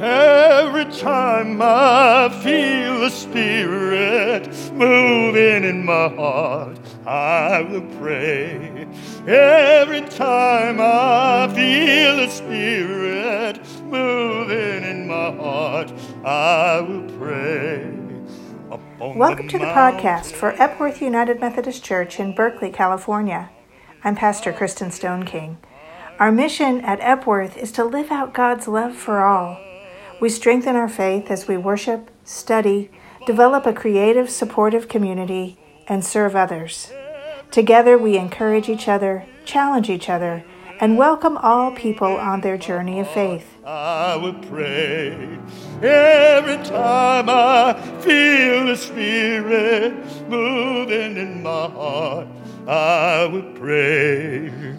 Every time I feel the Spirit moving in my heart, I will pray. Every time I feel the Spirit moving in my heart, I will pray. Welcome to the podcast for Epworth United Methodist Church in Berkeley, California. I'm Pastor Kristen Stoneking. Our mission at Epworth is to live out God's love for all. We strengthen our faith as we worship, study, develop a creative, supportive community, and serve others. Together, we encourage each other, challenge each other, and welcome all people on their journey of faith. I will pray every time I feel the Spirit moving in my heart. I will pray.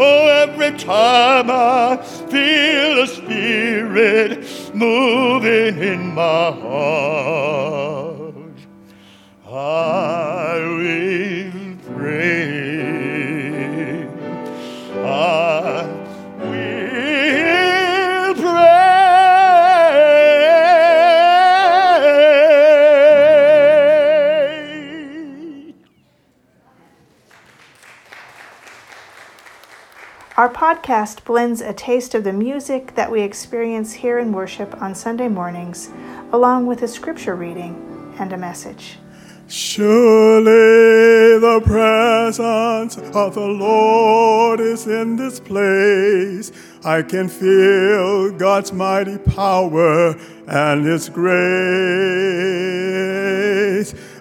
Oh, every time I feel the Spirit moving in my heart, I Our podcast blends a taste of the music that we experience here in worship on Sunday mornings, along with a scripture reading and a message. Surely the presence of the Lord is in this place. I can feel God's mighty power and His grace.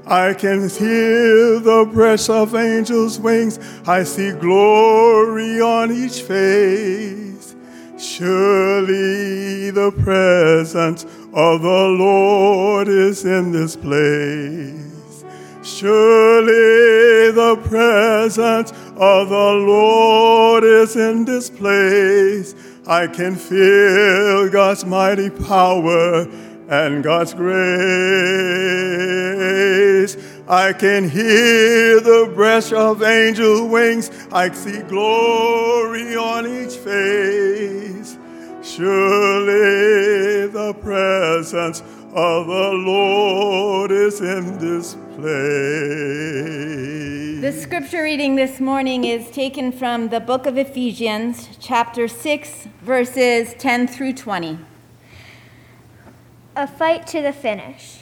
I can hear the breath of angels' wings. I see glory on each face. Surely the presence of the Lord is in this place. Surely the presence of the Lord is in this place. I can feel God's mighty power and God's grace. I can hear the brush of angel wings. I see glory on each face. Surely the presence of the Lord is in this place. The scripture reading this morning is taken from the book of Ephesians, chapter 6, verses 10 through 20. A fight to the finish.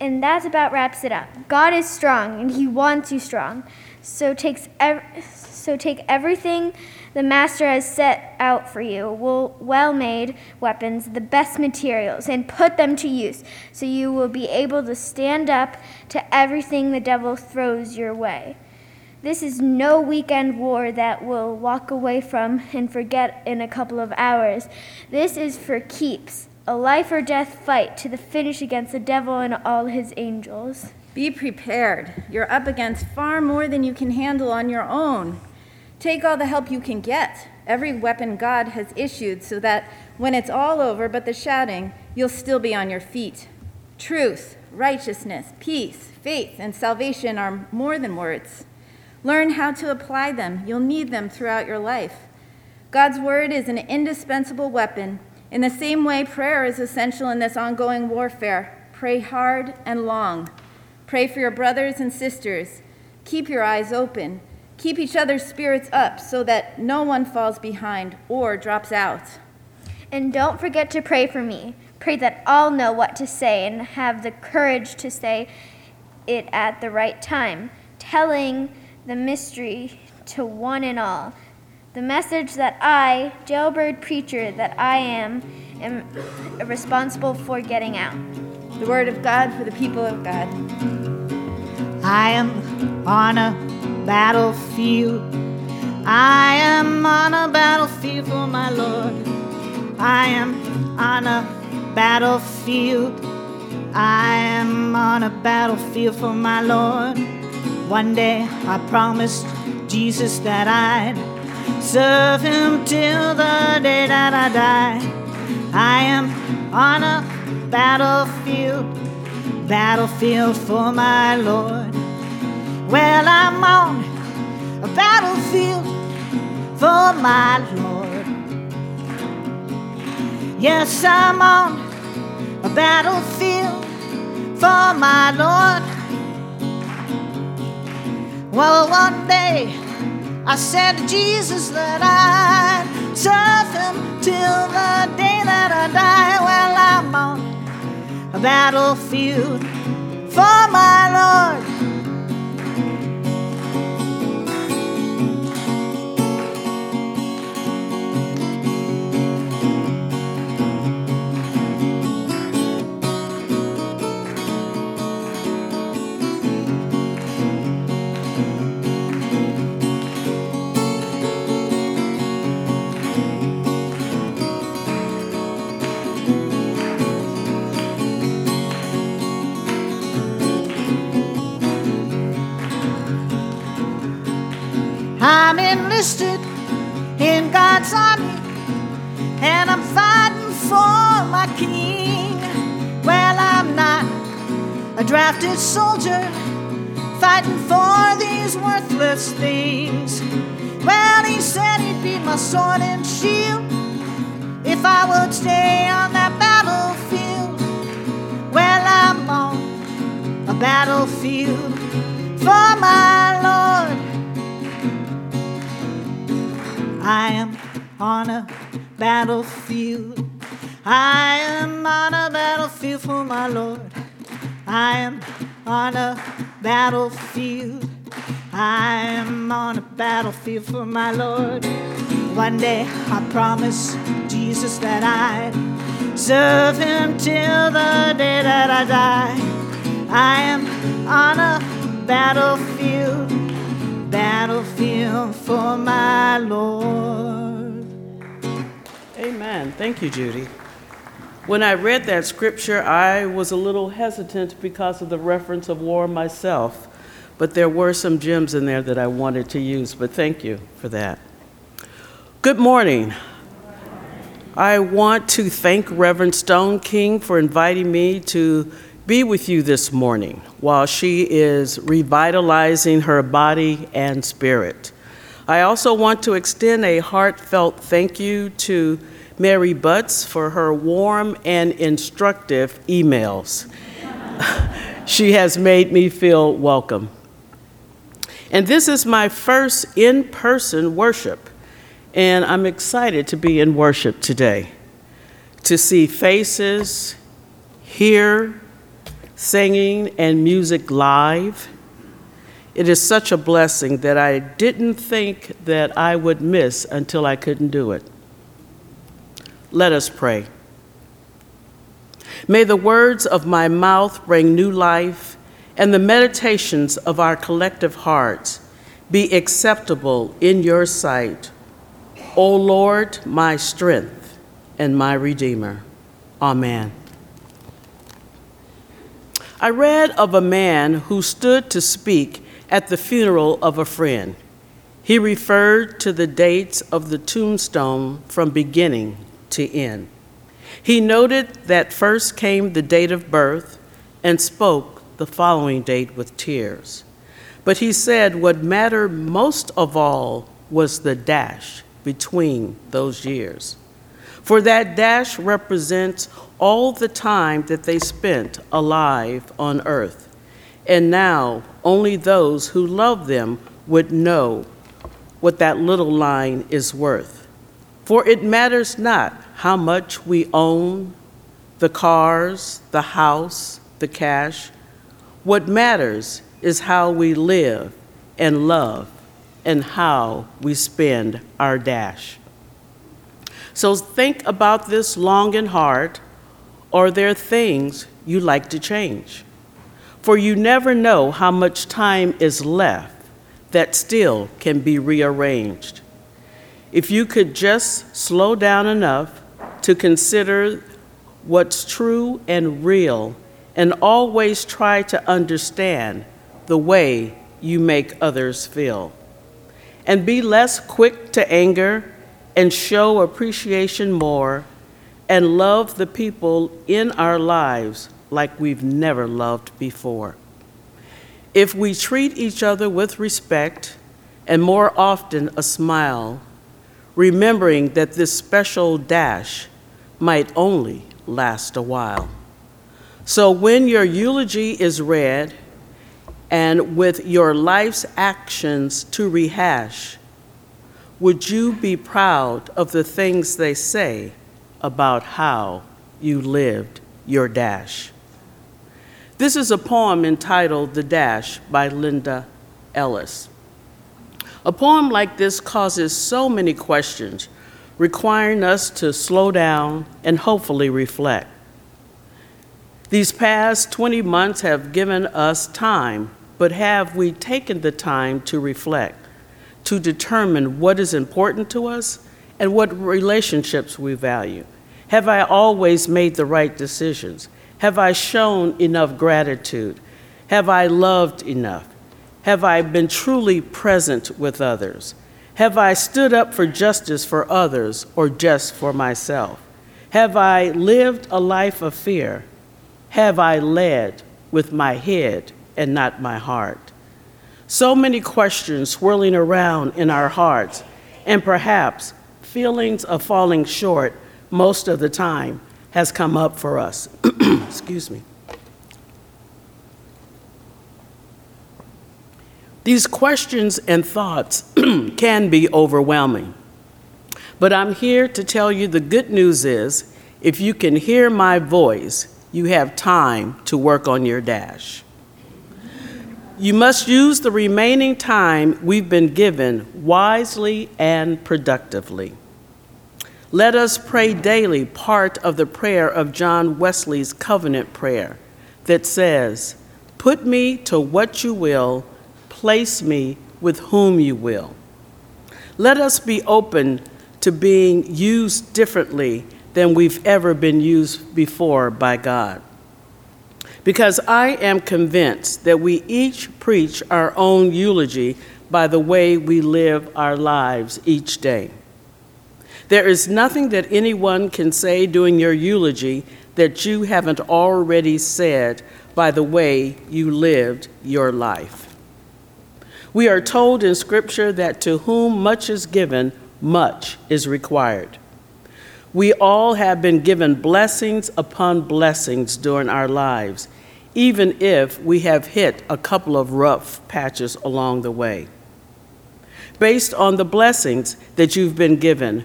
And that about wraps it up. God is strong and he wants you strong. So takes ev- so take everything the master has set out for you, well, well-made weapons, the best materials and put them to use so you will be able to stand up to everything the devil throws your way. This is no weekend war that we'll walk away from and forget in a couple of hours. This is for keeps, a life or death fight to the finish against the devil and all his angels. Be prepared. You're up against far more than you can handle on your own. Take all the help you can get, every weapon God has issued, so that when it's all over but the shouting, you'll still be on your feet. Truth, righteousness, peace, faith, and salvation are more than words. Learn how to apply them. You'll need them throughout your life. God's word is an indispensable weapon. In the same way, prayer is essential in this ongoing warfare. Pray hard and long. Pray for your brothers and sisters. Keep your eyes open. Keep each other's spirits up so that no one falls behind or drops out. And don't forget to pray for me. Pray that I'll know what to say and have the courage to say it at the right time, telling the mystery to one and all. The message that I, jailbird preacher that I am, am responsible for getting out. The word of God for the people of God. I am on a battlefield. I am on a battlefield for my Lord. I am on a battlefield. I am on a battlefield for my Lord. One day I promised Jesus that I'd serve him till the day that I die. I am on a battlefield, battlefield for my Lord. Well, I'm on a battlefield for my Lord. Yes, I'm on a battlefield for my Lord. Well, one day I said to Jesus that I'd serve him till the day that I die. Well, I'm on a battlefield for my Lord. Enlisted in God's army, and I'm fighting for my king. Well, I'm not a drafted soldier fighting for these worthless things. Well, he said he'd be my sword and shield if I would stay on that battlefield. Well, I'm on a battlefield for my Lord. I am on a battlefield. I am on a battlefield for my Lord. I am on a battlefield. I am on a battlefield for my Lord. One day I promise Jesus that I'd serve him till the day that I die. I am on a battlefield battlefield for my Lord. Amen. Thank you, Judy. When I read that scripture, I was a little hesitant because of the reference of war myself, but there were some gems in there that I wanted to use, but thank you for that. Good morning. I want to thank Reverend Stoneking for inviting me to be with you this morning while she is revitalizing her body and spirit. I also want to extend a heartfelt thank you to Mary Butts for her warm and instructive emails. she has made me feel welcome. And this is my first in person worship, and I'm excited to be in worship today, to see faces, hear singing and music live. It is such a blessing that I didn't think that I would miss until I couldn't do it. Let us pray. May the words of my mouth bring new life and the meditations of our collective hearts be acceptable in your sight, O Lord, my strength and my Redeemer. Amen. I read of a man who stood to speak at the funeral of a friend. He referred to the dates of the tombstone from beginning to end. He noted that first came the date of birth and spoke the following date with tears. But he said what mattered most of all was the dash between those years. For that dash represents all the time that they spent alive on earth. And now only those who love them would know what that little line is worth. For it matters not how much we own the cars, the house, the cash. What matters is how we live and love and how we spend our dash. So think about this long and hard are there things you like to change? For you never know how much time is left that still can be rearranged. If you could just slow down enough to consider what's true and real and always try to understand the way you make others feel. And be less quick to anger and show appreciation more and love the people in our lives like we've never loved before. If we treat each other with respect and more often a smile, remembering that this special dash might only last a while. So when your eulogy is read, and with your life's actions to rehash, would you be proud of the things they say about how you lived your dash? This is a poem entitled The Dash by Linda Ellis. A poem like this causes so many questions, requiring us to slow down and hopefully reflect. These past 20 months have given us time but have we taken the time to reflect, to determine what is important to us and what relationships we value? Have I always made the right decisions? Have I shown enough gratitude? Have I loved enough? Have I been truly present with others? Have I stood up for justice for others or just for myself? Have I lived a life of fear? Have I led with my head and not my heart. So many questions swirling around in our hearts, and perhaps feelings of falling short most of the time has come up for us. Excuse me. These questions and thoughts can be overwhelming. But I'm here to tell you the good news is if you can hear my voice, you have time to work on your dash. You must use the remaining time we've been given wisely and productively. Let us pray daily part of the prayer of John Wesley's covenant prayer that says, Put me to what you will, place me with whom you will. Let us be open to being used differently than we've ever been used before by God because I am convinced that we each preach our own eulogy by the way we live our lives each day. There is nothing that anyone can say during your eulogy that you haven't already said by the way you lived your life. We are told in Scripture that to whom much is given, much is required. We all have been given blessings upon blessings during our lives, even if we have hit a couple of rough patches along the way. Based on the blessings that you've been given,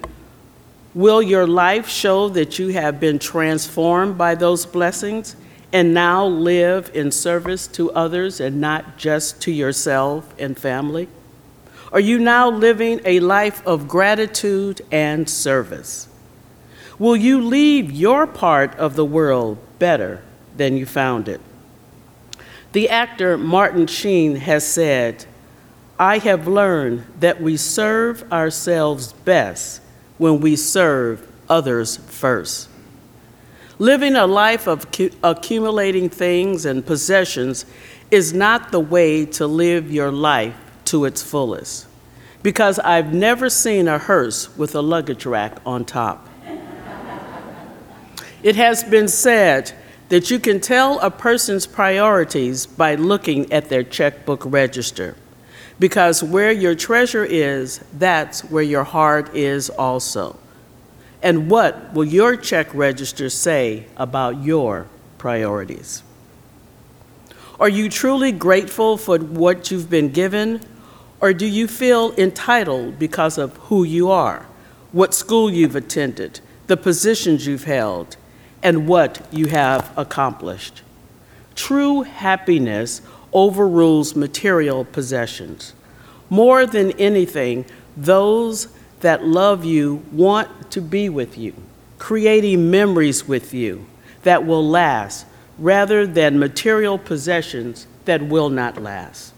will your life show that you have been transformed by those blessings and now live in service to others and not just to yourself and family? Are you now living a life of gratitude and service? Will you leave your part of the world better than you found it? The actor Martin Sheen has said, I have learned that we serve ourselves best when we serve others first. Living a life of accumulating things and possessions is not the way to live your life to its fullest, because I've never seen a hearse with a luggage rack on top. it has been said that you can tell a person's priorities by looking at their checkbook register. Because where your treasure is, that's where your heart is also. And what will your check register say about your priorities? Are you truly grateful for what you've been given? Or do you feel entitled because of who you are, what school you've attended, the positions you've held, and what you have accomplished. True happiness overrules material possessions. More than anything, those that love you want to be with you, creating memories with you that will last rather than material possessions that will not last.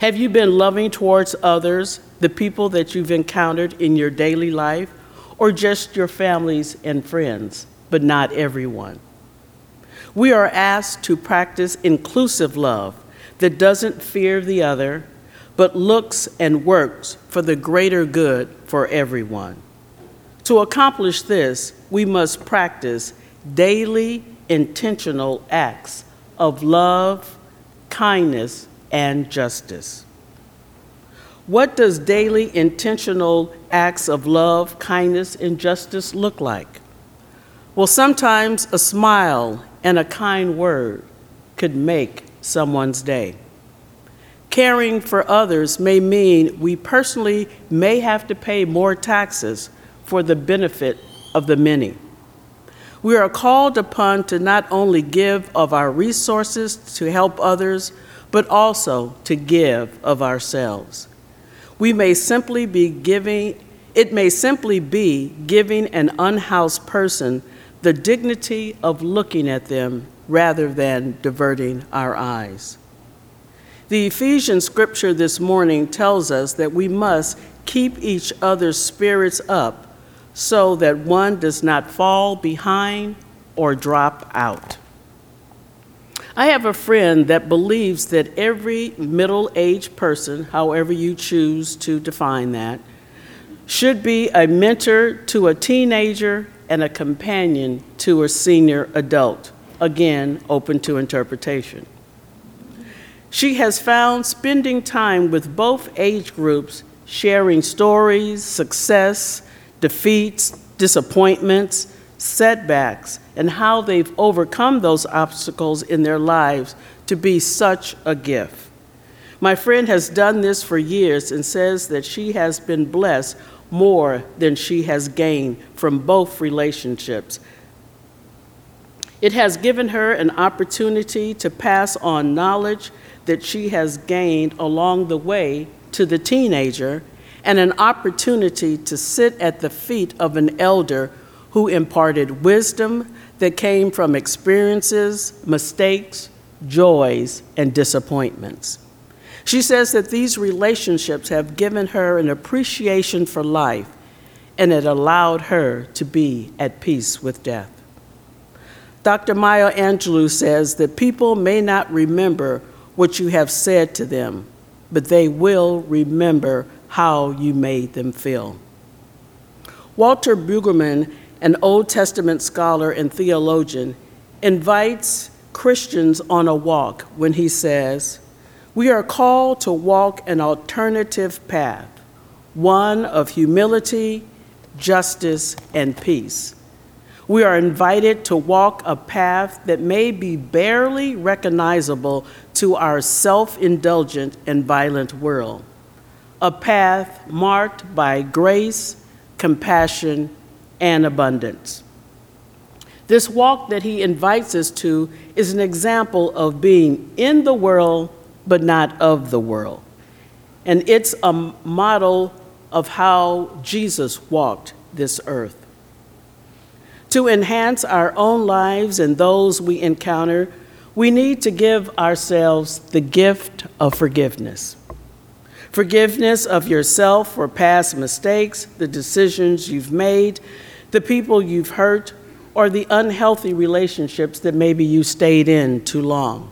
Have you been loving towards others, the people that you've encountered in your daily life, or just your families and friends? but not everyone. We are asked to practice inclusive love that doesn't fear the other, but looks and works for the greater good for everyone. To accomplish this, we must practice daily intentional acts of love, kindness, and justice. What does daily intentional acts of love, kindness, and justice look like? Well, sometimes a smile and a kind word could make someone's day. Caring for others may mean we personally may have to pay more taxes for the benefit of the many. We are called upon to not only give of our resources to help others, but also to give of ourselves. We may simply be giving, it may simply be giving an unhoused person the dignity of looking at them rather than diverting our eyes. The Ephesian scripture this morning tells us that we must keep each other's spirits up so that one does not fall behind or drop out. I have a friend that believes that every middle aged person, however you choose to define that, should be a mentor to a teenager and a companion to a senior adult, again, open to interpretation. She has found spending time with both age groups, sharing stories, success, defeats, disappointments, setbacks, and how they've overcome those obstacles in their lives to be such a gift. My friend has done this for years and says that she has been blessed more than she has gained from both relationships. It has given her an opportunity to pass on knowledge that she has gained along the way to the teenager and an opportunity to sit at the feet of an elder who imparted wisdom that came from experiences, mistakes, joys, and disappointments. She says that these relationships have given her an appreciation for life and it allowed her to be at peace with death. Dr. Maya Angelou says that people may not remember what you have said to them, but they will remember how you made them feel. Walter Brueggemann, an Old Testament scholar and theologian, invites Christians on a walk when he says, We are called to walk an alternative path, one of humility, justice, and peace. We are invited to walk a path that may be barely recognizable to our self indulgent and violent world a path marked by grace, compassion, and abundance. This walk that he invites us to is an example of being in the world, but not of the world. And it's a model of how Jesus walked this earth. To enhance our own lives and those we encounter, we need to give ourselves the gift of forgiveness forgiveness of yourself for past mistakes, the decisions you've made, the people you've hurt, or the unhealthy relationships that maybe you stayed in too long.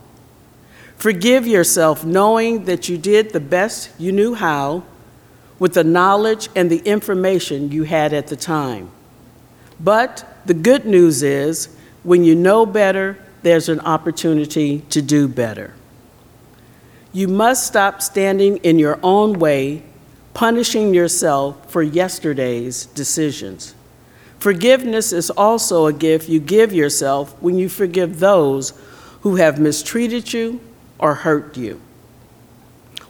Forgive yourself knowing that you did the best you knew how with the knowledge and the information you had at the time. But the good news is when you know better, there's an opportunity to do better. You must stop standing in your own way, punishing yourself for yesterday's decisions. Forgiveness is also a gift you give yourself when you forgive those who have mistreated you or hurt you.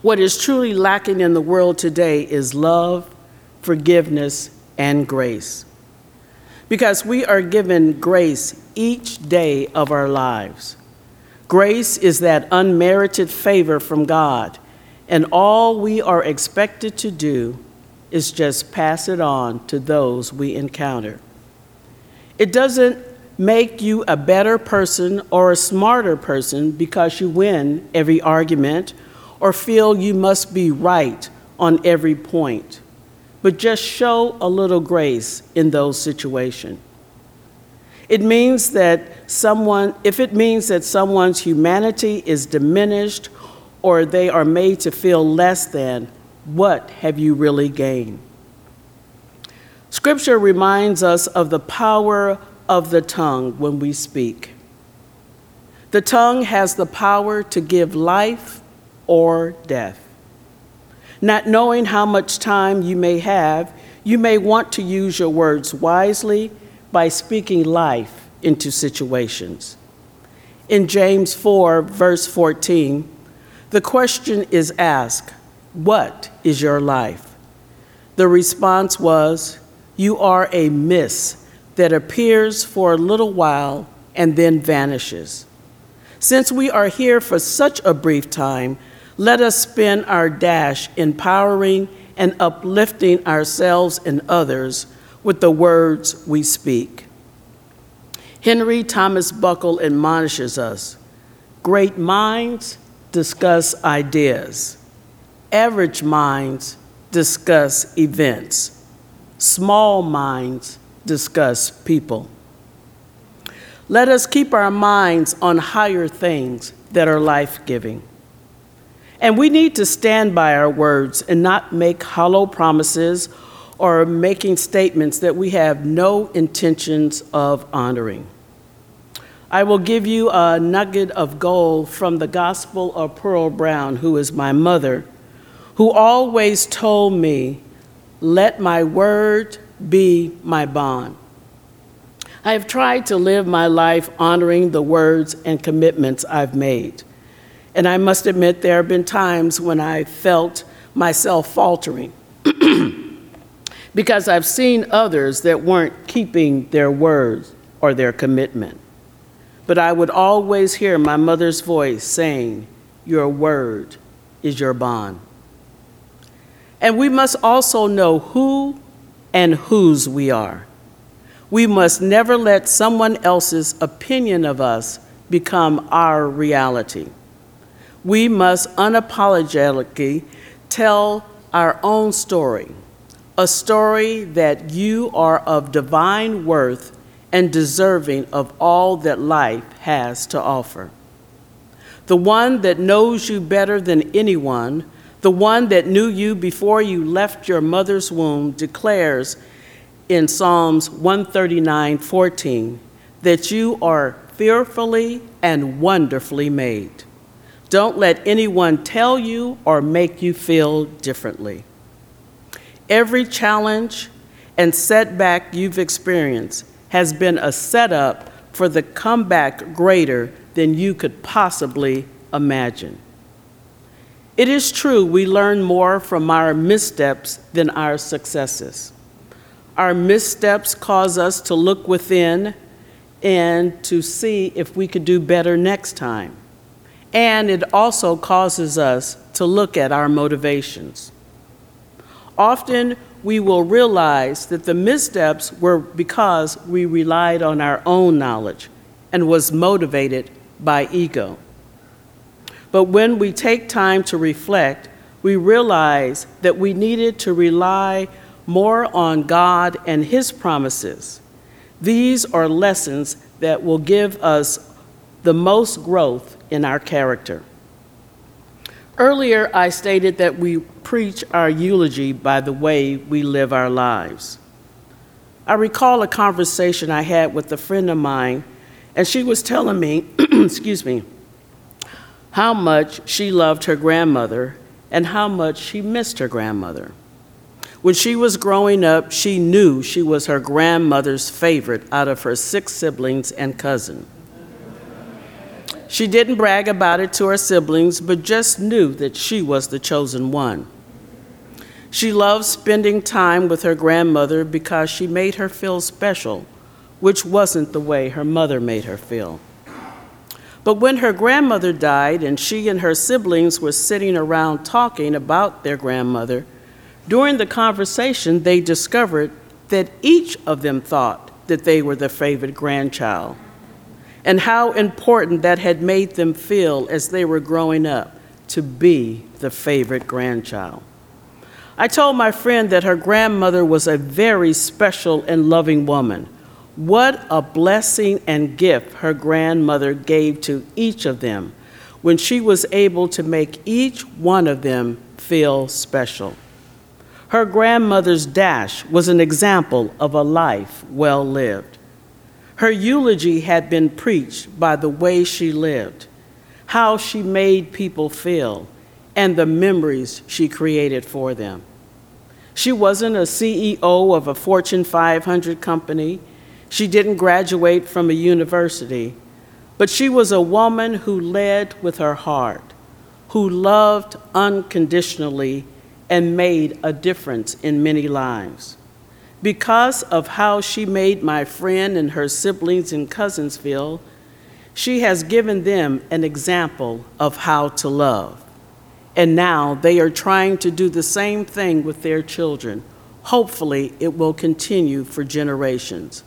What is truly lacking in the world today is love, forgiveness, and grace. Because we are given grace each day of our lives. Grace is that unmerited favor from God, and all we are expected to do is just pass it on to those we encounter. It doesn't make you a better person or a smarter person because you win every argument or feel you must be right on every point, but just show a little grace in those situations. It means that someone, if it means that someone's humanity is diminished or they are made to feel less than, what have you really gained? Scripture reminds us of the power of the tongue when we speak. The tongue has the power to give life or death. Not knowing how much time you may have, you may want to use your words wisely by speaking life into situations. In James 4, verse 14, the question is asked, What is your life? The response was, You are a mist that appears for a little while and then vanishes. Since we are here for such a brief time, let us spend our dash empowering and uplifting ourselves and others with the words we speak. Henry Thomas Buckle admonishes us great minds discuss ideas, average minds discuss events, small minds discuss people. Let us keep our minds on higher things that are life giving. And we need to stand by our words and not make hollow promises or making statements that we have no intentions of honoring. I will give you a nugget of gold from the Gospel of Pearl Brown, who is my mother, who always told me, Let my word be my bond. I have tried to live my life honoring the words and commitments I've made. And I must admit, there have been times when I felt myself faltering because I've seen others that weren't keeping their words or their commitment. But I would always hear my mother's voice saying, Your word is your bond. And we must also know who and whose we are. We must never let someone else's opinion of us become our reality we must unapologetically tell our own story, a story that you are of divine worth and deserving of all that life has to offer. The one that knows you better than anyone, the one that knew you before you left your mother's womb, declares in Psalms 139 14 that you are fearfully and wonderfully made. Don't let anyone tell you or make you feel differently. Every challenge and setback you've experienced has been a setup for the comeback greater than you could possibly imagine. It is true we learn more from our missteps than our successes. Our missteps cause us to look within and to see if we could do better next time and it also causes us to look at our motivations. Often we will realize that the missteps were because we relied on our own knowledge and was motivated by ego. But when we take time to reflect, we realize that we needed to rely more on God and His promises. These are lessons that will give us the most growth in our character. Earlier, I stated that we preach our eulogy by the way we live our lives. I recall a conversation I had with a friend of mine, and she was telling me, excuse me, how much she loved her grandmother and how much she missed her grandmother. When she was growing up, she knew she was her grandmother's favorite out of her six siblings and cousin. She didn't brag about it to her siblings, but just knew that she was the chosen one. She loved spending time with her grandmother because she made her feel special, which wasn't the way her mother made her feel. But when her grandmother died and she and her siblings were sitting around talking about their grandmother, during the conversation they discovered that each of them thought that they were the favorite grandchild and how important that had made them feel as they were growing up to be the favorite grandchild. I told my friend that her grandmother was a very special and loving woman, what a blessing and gift her grandmother gave to each of them when she was able to make each one of them feel special. Her grandmother's dash was an example of a life well lived. Her eulogy had been preached by the way she lived, how she made people feel, and the memories she created for them. She wasn't a CEO of a Fortune 500 company. She didn't graduate from a university. But she was a woman who led with her heart, who loved unconditionally and made a difference in many lives. Because of how she made my friend and her siblings in Cousinsville, she has given them an example of how to love. And now they are trying to do the same thing with their children. Hopefully, it will continue for generations.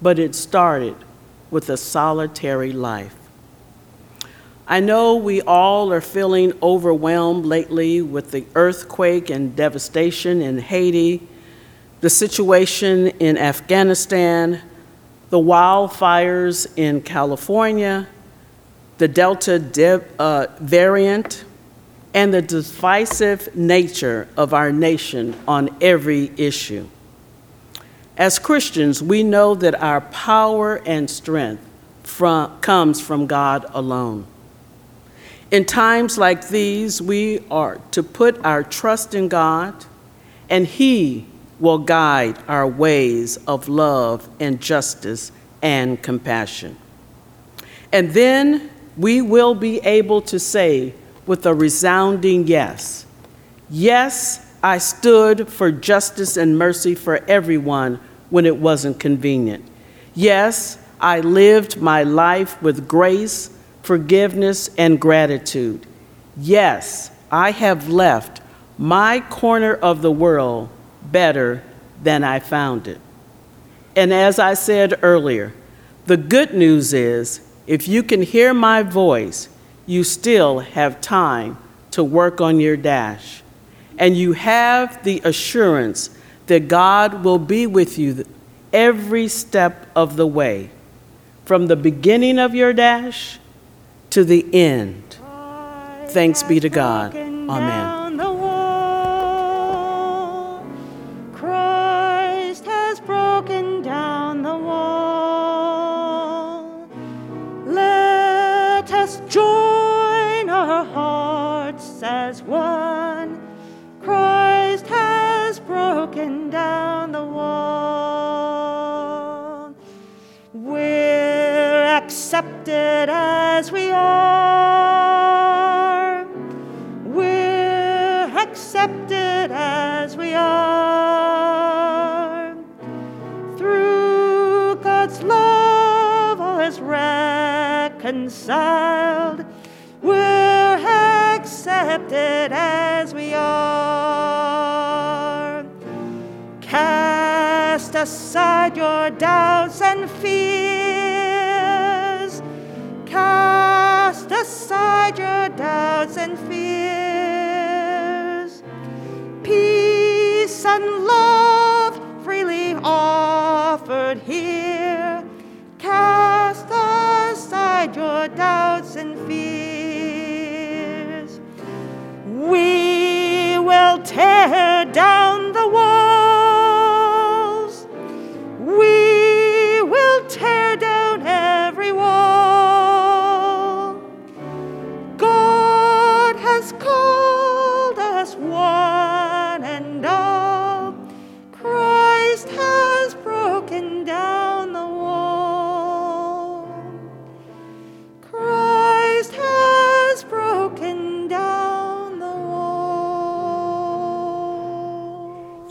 But it started with a solitary life. I know we all are feeling overwhelmed lately with the earthquake and devastation in Haiti, the situation in Afghanistan, the wildfires in California, the Delta de- uh, variant, and the divisive nature of our nation on every issue. As Christians, we know that our power and strength from, comes from God alone. In times like these, we are to put our trust in God, and He will guide our ways of love and justice and compassion. And then we will be able to say, with a resounding yes. Yes, I stood for justice and mercy for everyone when it wasn't convenient. Yes, I lived my life with grace, forgiveness, and gratitude. Yes, I have left my corner of the world better than I found it. And as I said earlier, the good news is if you can hear my voice, you still have time to work on your dash. And you have the assurance that God will be with you every step of the way, from the beginning of your dash to the end. Thanks be to God. Amen. Reconciled. We're accepted as we are. Cast aside your doubts and fears cast aside your doubts and fears. Peace and love freely offered tear down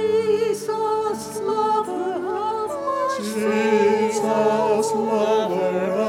Jesus, lover of my Jesus, lover